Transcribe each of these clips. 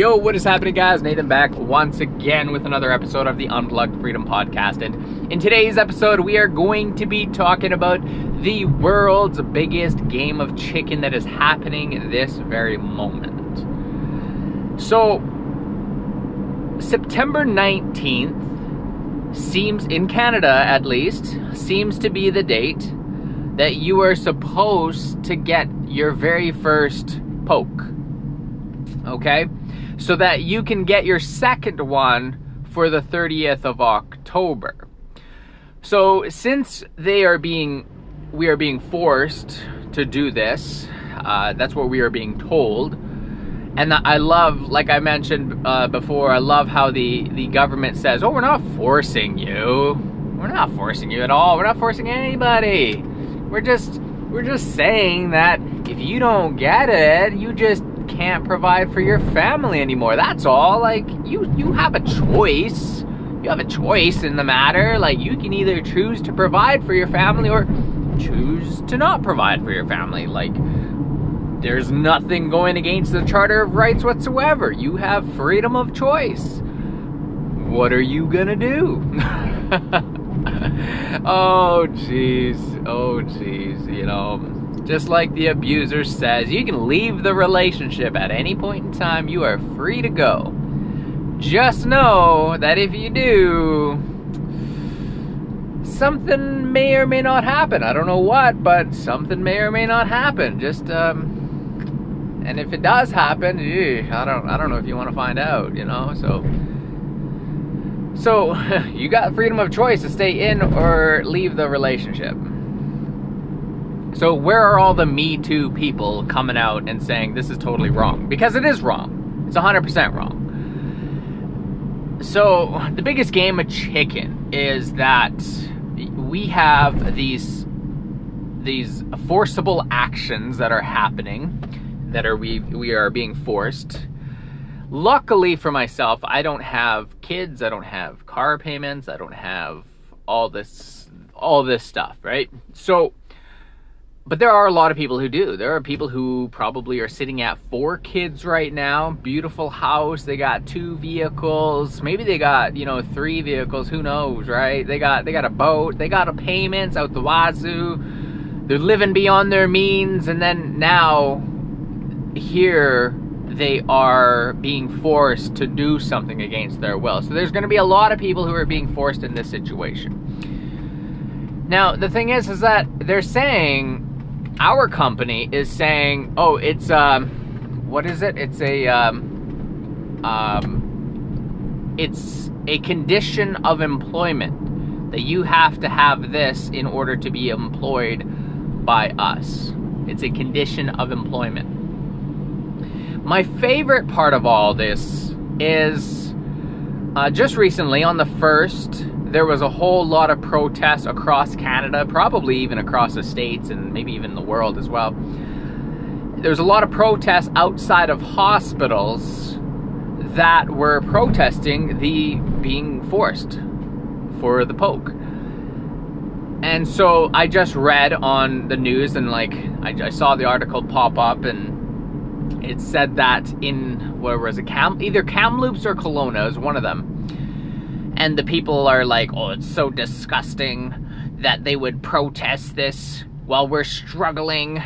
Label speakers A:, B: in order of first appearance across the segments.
A: Yo, what is happening, guys? Nathan back once again with another episode of the Unplugged Freedom Podcast. And in today's episode, we are going to be talking about the world's biggest game of chicken that is happening this very moment. So, September 19th seems, in Canada at least, seems to be the date that you are supposed to get your very first poke. Okay? So that you can get your second one for the 30th of October. So since they are being we are being forced to do this, uh, that's what we are being told. And I love, like I mentioned uh, before, I love how the, the government says, oh, we're not forcing you. We're not forcing you at all. We're not forcing anybody. We're just we're just saying that if you don't get it, you just can't provide for your family anymore. That's all. Like you you have a choice. You have a choice in the matter. Like you can either choose to provide for your family or choose to not provide for your family. Like there's nothing going against the Charter of Rights whatsoever. You have freedom of choice. What are you gonna do? oh jeez. Oh jeez. You know just like the abuser says, you can leave the relationship at any point in time. You are free to go. Just know that if you do, something may or may not happen. I don't know what, but something may or may not happen. Just um, and if it does happen, I don't I don't know if you want to find out, you know. So so you got freedom of choice to stay in or leave the relationship. So where are all the Me Too people coming out and saying this is totally wrong? Because it is wrong. It's 100% wrong. So the biggest game of chicken is that we have these these forcible actions that are happening that are we we are being forced. Luckily for myself, I don't have kids, I don't have car payments, I don't have all this all this stuff, right? So but there are a lot of people who do. There are people who probably are sitting at four kids right now, beautiful house, they got two vehicles, maybe they got, you know, three vehicles, who knows, right? They got they got a boat, they got a payments out the wazoo. They're living beyond their means and then now here they are being forced to do something against their will. So there's going to be a lot of people who are being forced in this situation. Now, the thing is is that they're saying our company is saying, oh, it's um, what is it? It's a um, um, it's a condition of employment that you have to have this in order to be employed by us. It's a condition of employment. My favorite part of all this is uh, just recently on the first there was a whole lot of protests across Canada, probably even across the states and maybe even the world as well. There was a lot of protests outside of hospitals that were protesting the being forced for the poke. And so I just read on the news and like I, I saw the article pop up and it said that in where was it Cam either Kamloops or Kelowna is one of them and the people are like, oh, it's so disgusting that they would protest this while we're struggling.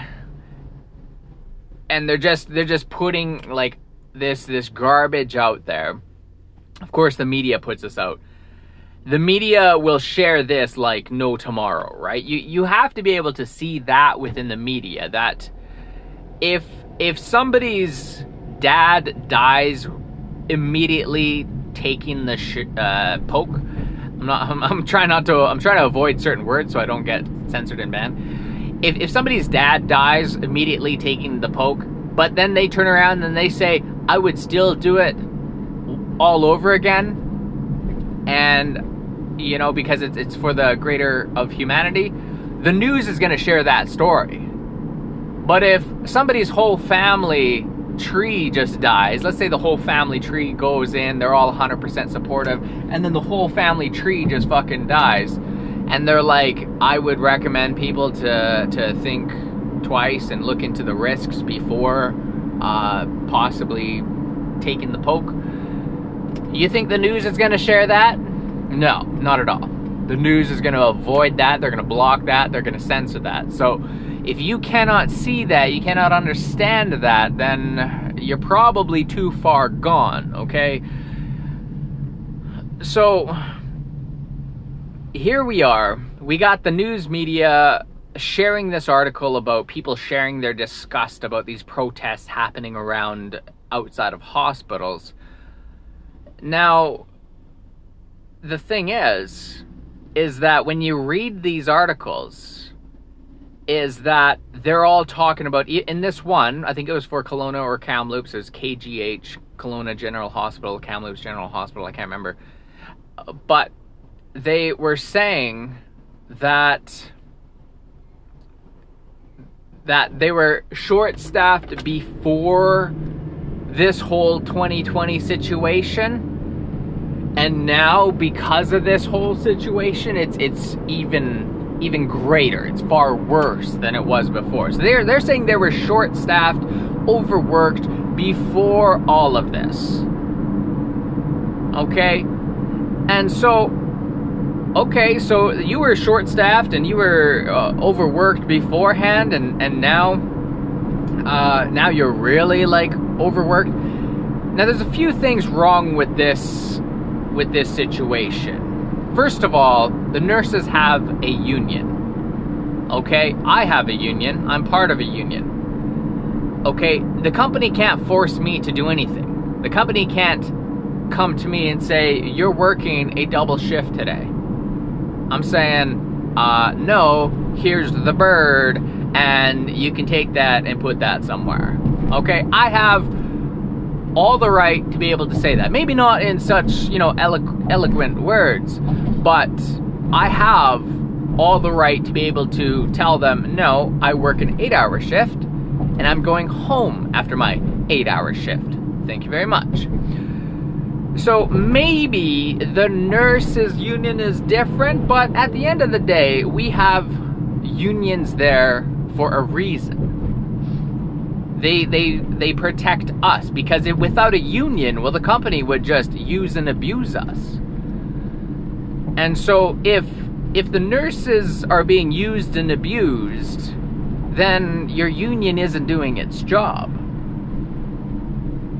A: And they're just they're just putting like this this garbage out there. Of course the media puts this out. The media will share this like no tomorrow, right? You you have to be able to see that within the media that if if somebody's dad dies immediately taking the sh- uh, poke. I'm not. I'm, I'm, trying not to. I'm trying to avoid certain words so I don't get censored and banned. If if somebody's dad dies immediately taking the poke, but then they turn around and they say, "I would still do it all over again," and you know because it's it's for the greater of humanity, the news is going to share that story. But if somebody's whole family tree just dies, let's say the whole family tree goes in, they're all 100% supportive, and then the whole family tree just fucking dies. And they're like, I would recommend people to, to think twice and look into the risks before uh, possibly taking the poke. You think the news is going to share that? No, not at all. The news is going to avoid that. They're going to block that. They're going to censor that. So if you cannot see that, you cannot understand that, then you're probably too far gone, okay? So here we are. We got the news media sharing this article about people sharing their disgust about these protests happening around outside of hospitals. Now, the thing is, is that when you read these articles, is that they're all talking about in this one. I think it was for Kelowna or Kamloops. It's KGH Kelowna General Hospital, Kamloops General Hospital. I can't remember, but they were saying that that they were short staffed before this whole 2020 situation and now because of this whole situation it's it's even even greater. It's far worse than it was before. So they're they're saying they were short staffed overworked before all of this. Okay? And so okay so you were short staffed and you were uh, overworked beforehand and and now uh, now you're really like overworked? Now there's a few things wrong with this with this situation. First of all, the nurses have a union. Okay, I have a union. I'm part of a union. Okay, the company can't force me to do anything. The company can't come to me and say, You're working a double shift today. I'm saying, uh, No, here's the bird, and you can take that and put that somewhere. Okay, I have all the right to be able to say that. Maybe not in such, you know, elo- eloquent words, but I have all the right to be able to tell them, no, I work an eight hour shift and I'm going home after my eight hour shift. Thank you very much. So maybe the nurses union is different, but at the end of the day, we have unions there for a reason. They they they protect us because if, without a union, well, the company would just use and abuse us. And so if if the nurses are being used and abused, then your union isn't doing its job.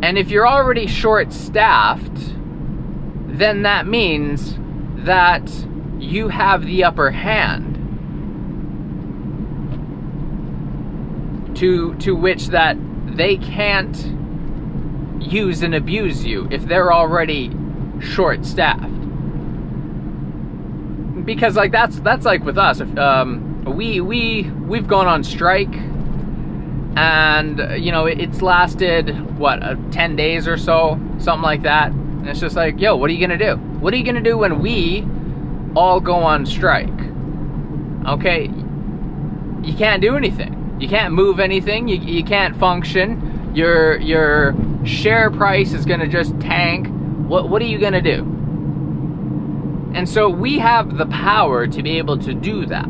A: And if you're already short staffed, then that means that you have the upper hand to to which that they can't use and abuse you if they're already short staffed because like that's that's like with us. If, um, we we we've gone on strike and you know it's lasted what uh, 10 days or so something like that. And it's just like yo what are you gonna do? What are you gonna do when we all go on strike? Okay? You can't do anything you can't move anything. You, you can't function. Your your share price is to just tank. What what are you to do? And so we have the power to be able to do that.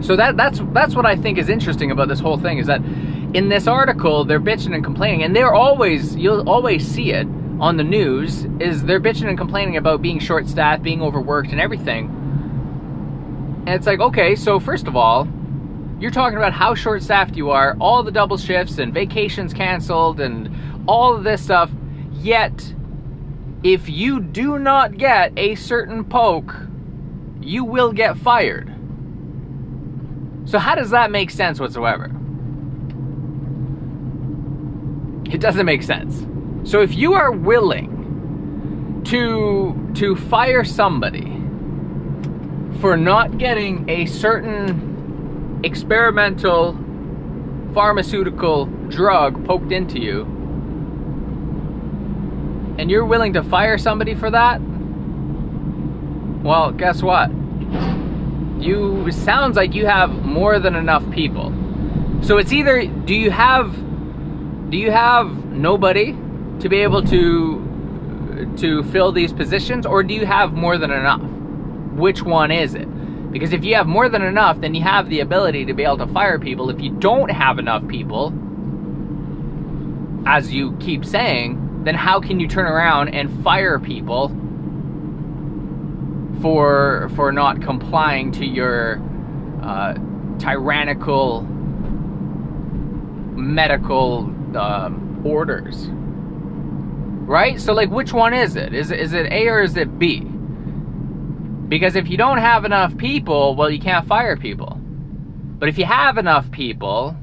A: So that that's that's what I think is interesting about this whole thing is that in this article they're bitching and complaining and they're always you'll always see it on the news is they're bitching and complaining about being short staffed, being overworked and everything. And it's like, okay, so first of all, you're talking about how short staffed you are, all the double shifts and vacations canceled and all of this stuff. Yet, if you do not get a certain poke, you will get fired. So, how does that make sense whatsoever? It doesn't make sense. So, if you are willing to, to fire somebody for not getting a certain experimental pharmaceutical drug poked into you and you're willing to fire somebody for that, well, guess what? You sounds like you have more than enough people. So it's either do you have do you have nobody to be able to to fill these positions or do you have more than enough? Which one is it? Because if you have more than enough, then you have the ability to be able to fire people. If you don't have enough people, as you keep saying, then how can you turn around and fire people for for not complying to your uh, tyrannical medical um, orders? Right? So, like, which one is it? Is, is it A or is it B? Because if you don't have enough people, well, you can't fire people. But if you have enough people,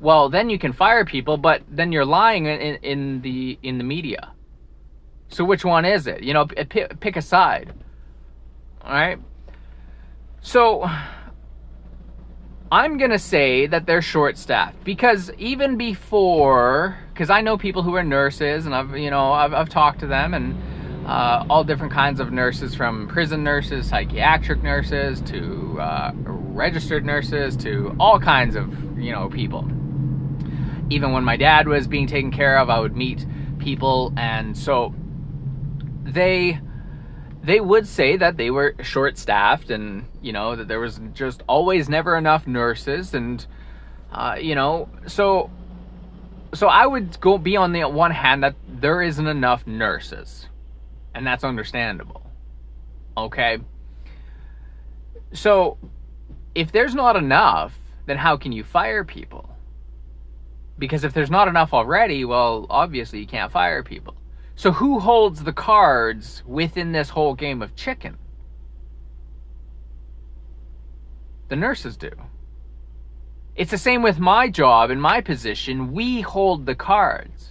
A: well, then you can fire people, but then you're lying in, in the in the media. So which one is it? You know, pick, a side. All right. So I'm gonna say that they're short-staffed because even before, because I know people who are nurses, and I've you know I've, I've talked to them and uh, all different kinds of nurses, from prison nurses, psychiatric nurses, to uh, registered nurses, to all kinds of you know people. Even when my dad was being taken care of, I would meet people, and so they they would say that they were short staffed and you know that there was just always never enough nurses and uh, you know so so i would go be on the one hand that there isn't enough nurses and that's understandable okay so if there's not enough then how can you fire people because if there's not enough already well obviously you can't fire people so who holds the cards within this whole game of chicken? The nurses do. It's the same with my job and my position. We hold the cards.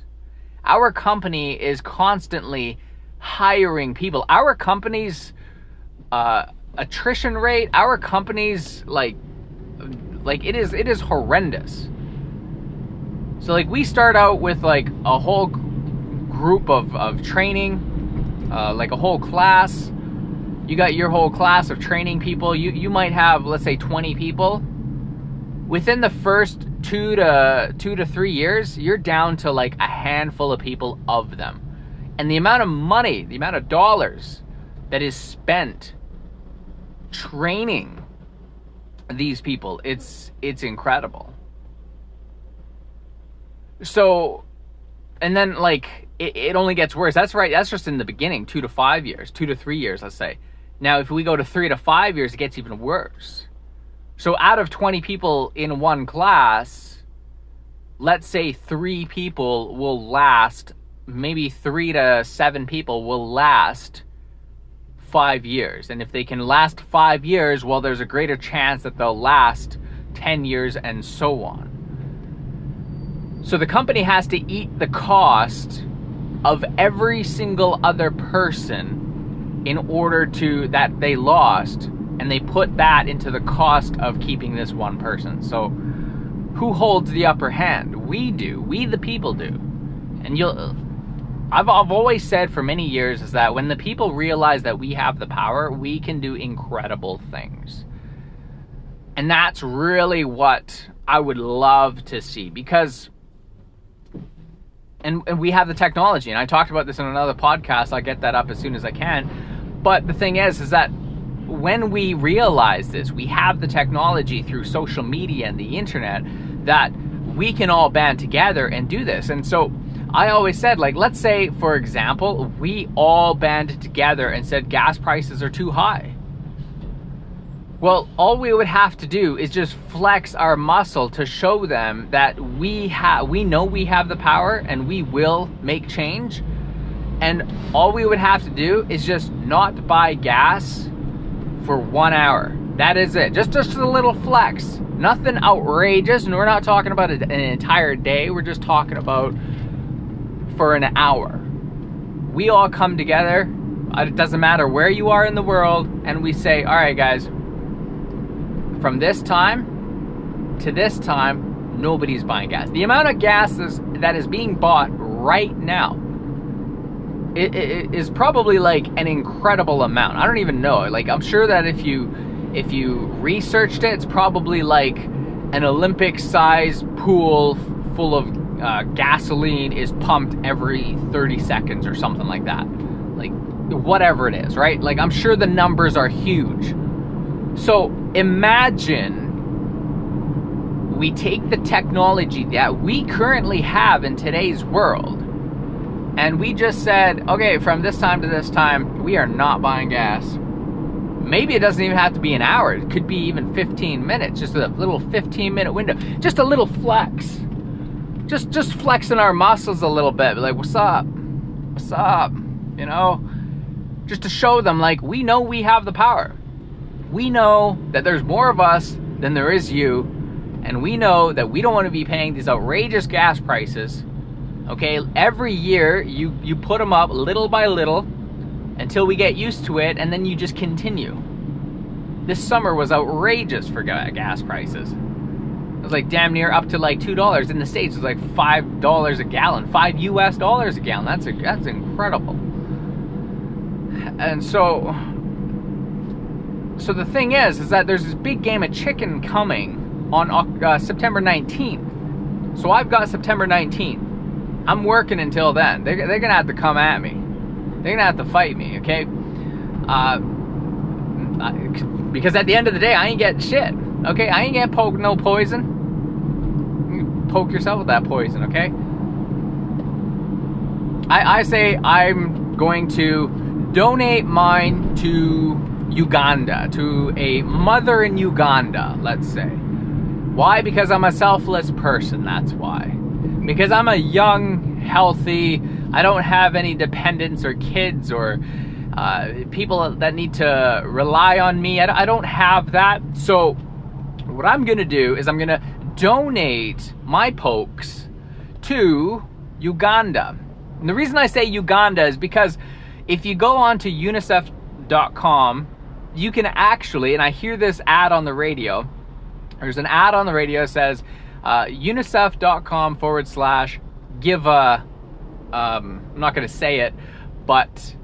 A: Our company is constantly hiring people. Our company's uh, attrition rate, our company's like like it is it is horrendous. So like we start out with like a whole group of, of training, uh, like a whole class. You got your whole class of training people. You, you might have, let's say, 20 people. Within the first two to two to three years, you're down to like a handful of people of them. And the amount of money, the amount of dollars that is spent training these people, it's it's incredible. So and then like it, it only gets worse. That's right. That's just in the beginning, two to five years, two to three years, let's say. Now, if we go to three to five years, it gets even worse. So, out of 20 people in one class, let's say three people will last, maybe three to seven people will last five years. And if they can last five years, well, there's a greater chance that they'll last 10 years and so on. So the company has to eat the cost of every single other person in order to that they lost and they put that into the cost of keeping this one person. So who holds the upper hand? We do. We the people do. And you'll I've I've always said for many years is that when the people realize that we have the power, we can do incredible things. And that's really what I would love to see because and, and we have the technology and i talked about this in another podcast. I'll get that up as soon as i can. But the thing is is that when we realize this we have the technology through social media and the internet that we can all band together and do this. And so i always said like let's say for example we all banded together and said gas prices are too high well, all we would have to do is just flex our muscle to show them that we have we know we have the power and we will make change. And all we would have to do is just not buy gas for 1 hour. That is it. Just just a little flex. Nothing outrageous, and we're not talking about an entire day. We're just talking about for an hour. We all come together. Uh, it doesn't matter where you are in the world, and we say, "All right, guys, from this time to this time, nobody's buying gas. The amount of gas that is being bought right now it, it is probably like an incredible amount. I don't even know. Like I'm sure that if you if you researched it, it's probably like an Olympic size pool full of uh, gasoline is pumped every 30 seconds or something like that. Like whatever it is, right? Like I'm sure the numbers are huge. So imagine we take the technology that we currently have in today's world and we just said, okay, from this time to this time, we are not buying gas. Maybe it doesn't even have to be an hour. It could be even 15 minutes, just a little 15 minute window, just a little flex. Just just flexing our muscles a little bit. Like, what's up? What's up? You know? Just to show them like we know we have the power. We know that there's more of us than there is you, and we know that we don't want to be paying these outrageous gas prices. Okay, every year you you put them up little by little until we get used to it, and then you just continue. This summer was outrageous for gas prices. Like damn near up to like two dollars in the states. It's like five dollars a gallon, five U.S. dollars a gallon. That's a, that's incredible. And so, so the thing is, is that there's this big game of chicken coming on uh, September 19th. So I've got September 19th. I'm working until then. They're, they're gonna have to come at me. They're gonna have to fight me, okay? Uh, because at the end of the day, I ain't getting shit. Okay, I ain't getting no poison. Poke yourself with that poison, okay? I, I say I'm going to donate mine to Uganda, to a mother in Uganda, let's say. Why? Because I'm a selfless person, that's why. Because I'm a young, healthy, I don't have any dependents or kids or uh, people that need to rely on me. I, I don't have that. So, what I'm going to do is I'm going to donate my pokes to Uganda. And the reason I say Uganda is because if you go on to unicef.com, you can actually, and I hear this ad on the radio, there's an ad on the radio that says uh, unicef.com forward slash give a, um, I'm not going to say it, but,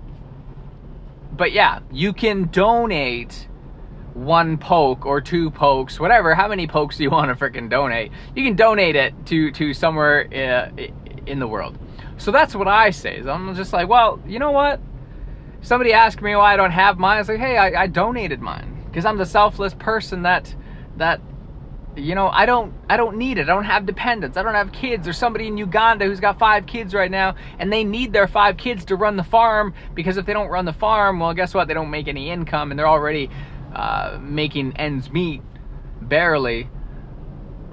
A: but yeah, you can donate one poke or two pokes, whatever, how many pokes do you want to freaking donate? You can donate it to, to somewhere uh, in the world. So that's what I say. I'm just like, well, you know what? Somebody asked me why I don't have mine. I was like, hey, I, I donated mine because I'm the selfless person that that you know I don't I don't need it. I don't have dependents. I don't have kids. There's somebody in Uganda who's got five kids right now, and they need their five kids to run the farm because if they don't run the farm, well, guess what? They don't make any income, and they're already uh, making ends meet barely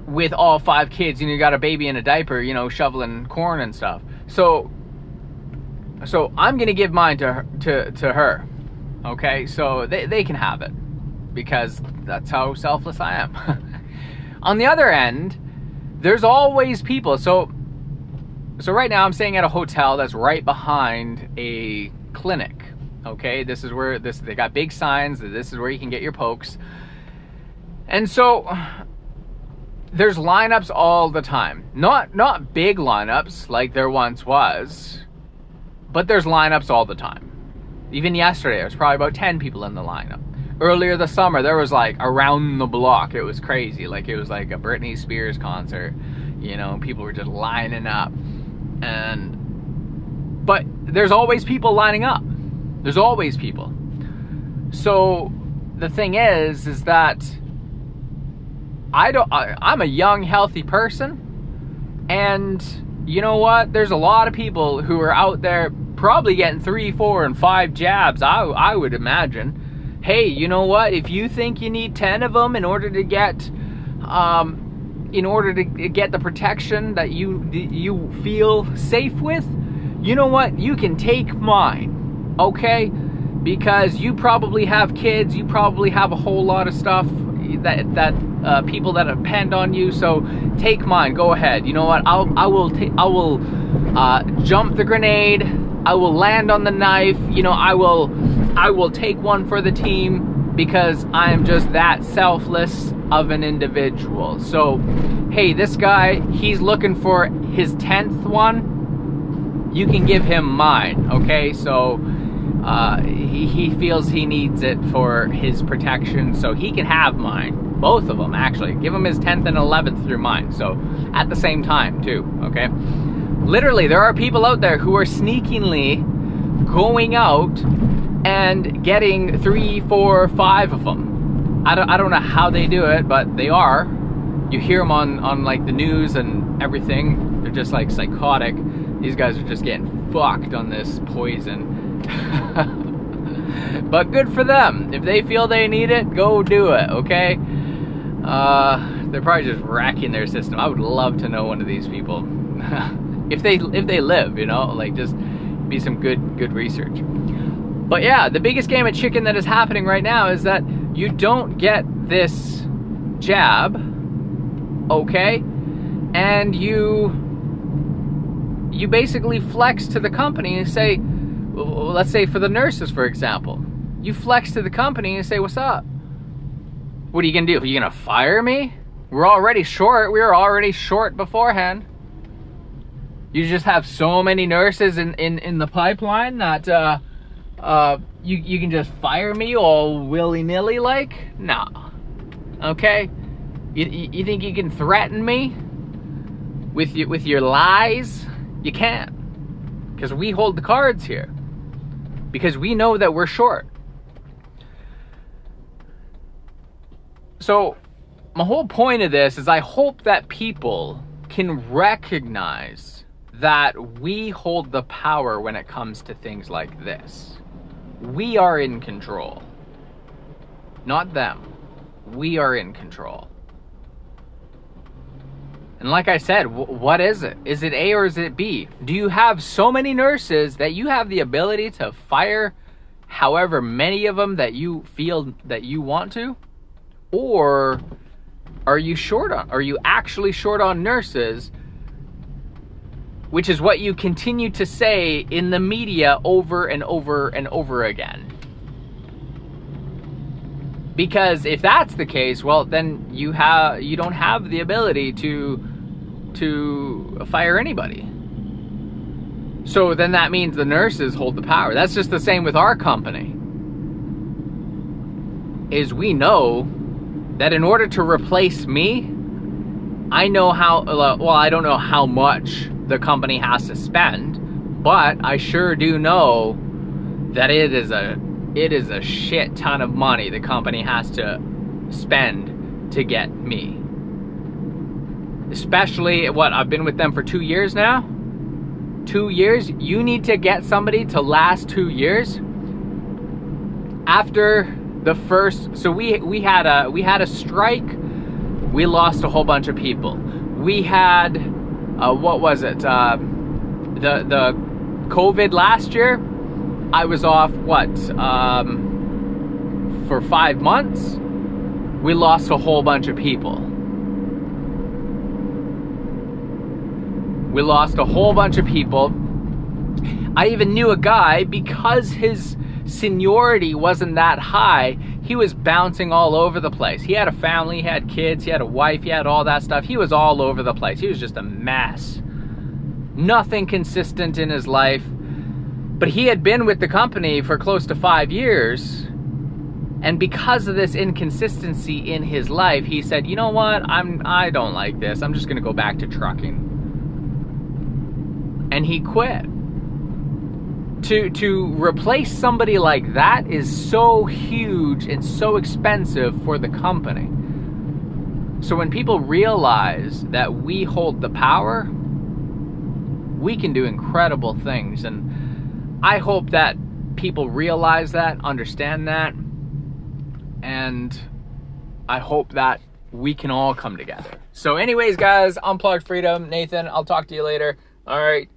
A: with all five kids. Know, you got a baby in a diaper, you know, shoveling corn and stuff. So, so I'm gonna give mine to her, to to her. Okay, so they they can have it because that's how selfless I am. On the other end, there's always people. So, so right now I'm staying at a hotel that's right behind a clinic. Okay, this is where this they got big signs that this is where you can get your pokes. And so there's lineups all the time. Not not big lineups like there once was, but there's lineups all the time. Even yesterday, there was probably about 10 people in the lineup. Earlier this summer, there was like around the block. It was crazy. Like it was like a Britney Spears concert. You know, people were just lining up. And but there's always people lining up. There's always people. So the thing is is that I don't. I, I'm a young, healthy person, and you know what? There's a lot of people who are out there probably getting three, four, and five jabs. I I would imagine. Hey, you know what? If you think you need ten of them in order to get, um, in order to get the protection that you you feel safe with, you know what? You can take mine, okay? Because you probably have kids. You probably have a whole lot of stuff that that uh, people that depend on you. So take mine. Go ahead. You know what? I'll I will I will uh, jump the grenade. I will land on the knife. You know I will I will take one for the team because I am just that selfless of an individual. So hey, this guy he's looking for his tenth one. You can give him mine. Okay, so. Uh, he, he feels he needs it for his protection, so he can have mine. Both of them, actually. Give him his 10th and 11th through mine, so at the same time, too, okay? Literally, there are people out there who are sneakingly going out and getting three, four, five of them. I don't, I don't know how they do it, but they are. You hear them on, on like the news and everything. They're just like psychotic These guys are just getting fucked on this poison. but good for them. If they feel they need it, go do it, okay? Uh, they're probably just racking their system. I would love to know one of these people. if they if they live, you know, like just be some good good research. But yeah, the biggest game of chicken that is happening right now is that you don't get this jab, okay? And you you basically flex to the company and say, let's say for the nurses, for example, you flex to the company and say, what's up? What are you gonna do? Are you gonna fire me? We're already short. We were already short beforehand. You just have so many nurses in, in, in the pipeline that uh, uh, you, you can just fire me all willy-nilly like? No. Okay? You, you think you can threaten me with, your, with your lies? You can't. Because we hold the cards here. Because we know that we're short. So, my whole point of this is I hope that people can recognize that we hold the power when it comes to things like this. We are in control. Not them. We are in control. And like I said, what is it? Is it A or is it B? Do you have so many nurses that you have the ability to fire however many of them that you feel that you want to? Or are you short on are you actually short on nurses? Which is what you continue to say in the media over and over and over again. Because if that's the case, well then you have you don't have the ability to to fire anybody. So then that means the nurses hold the power. That's just the same with our company. Is we know that in order to replace me, I know how, uh, well, I don't know how much the company has to spend, but I sure do know that it is a, it is a shit ton of money the company has to spend to get me. Especially what I've been with them for two years now. Two years, you need to get somebody to last two years? After the first so we we had a we had a strike. We lost a whole bunch of people. We had uh, what was it? Uh, the the covid last year i was off what um, for five months we lost a whole bunch of people we lost a whole bunch of people i even knew a guy because his seniority wasn't that high, he was bouncing all over the place. He had a family, he had kids, he had a wife, he had all that stuff. He was all over the place. He was just a mess. Nothing consistent in his life. But he had been with the company for close to five years. And because of this inconsistency in his life, he said, you know what? I'm I don't like this. I'm just gonna go back to trucking. And he quit to to replace somebody like that is so huge and so expensive for the company. So when people realize that we hold the power, we can do incredible things and I hope that people realize that, understand that, and I hope that we can all come together. So anyways, guys, Unplugged Freedom, Nathan, I'll talk to you later. All right.